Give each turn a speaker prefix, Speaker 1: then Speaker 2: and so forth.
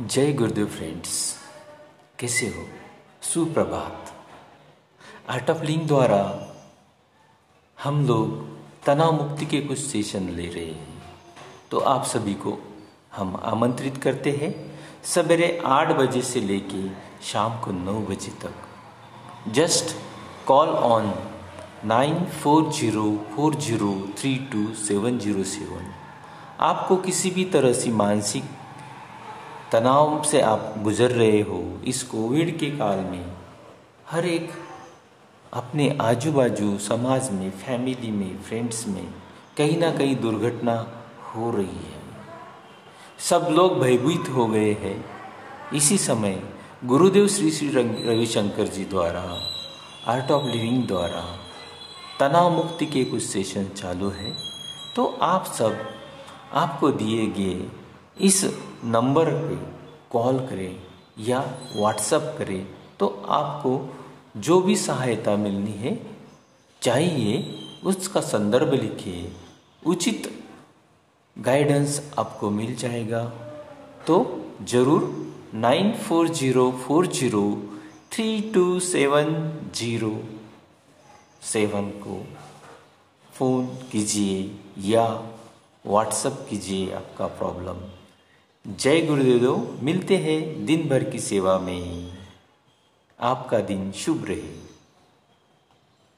Speaker 1: जय गुरुदेव फ्रेंड्स, कैसे हो? सुप्रभात। आर्ट ऑफ़ लिंग द्वारा हम लोग तनाव मुक्ति के कुछ सेशन ले रहे हैं। तो आप सभी को हम आमंत्रित करते हैं सवेरे आठ बजे से लेके शाम को नौ बजे तक। Just call on nine four zero four zero three two seven zero seven आपको किसी भी तरह से मानसिक तनाव से आप गुजर रहे हो इस कोविड के काल में, हर एक अपने आजू बाजू समाज में, फैमिली में फ्रेंड्स में कहीं ना कहीं दुर्घटना हो रही है। सब लोग भयभीत हो गए हैं। इसी समय गुरुदेव श्री श्री रविशंकर जी द्वारा आर्ट ऑफ़ लिविंग द्वारा तनाव मुक्ति के कुछ सेशन चालू है। तो आप सब, आपको दिए गए इस नंबर पे कॉल करें या व्हाट्सअप करें तो आपको जो भी सहायता मिलनी है, चाहिए, उसका संदर्भ लिखिए। उचित गाइडेंस आपको मिल जाएगा। तो ज़रूर nine four zero four zero three two seven zero seven को फ़ोन कीजिए या व्हाट्सअप कीजिए आपका प्रॉब्लम। जय गुरुदेव मिलते हैं दिन भर की सेवा में। आपका दिन शुभ रहे।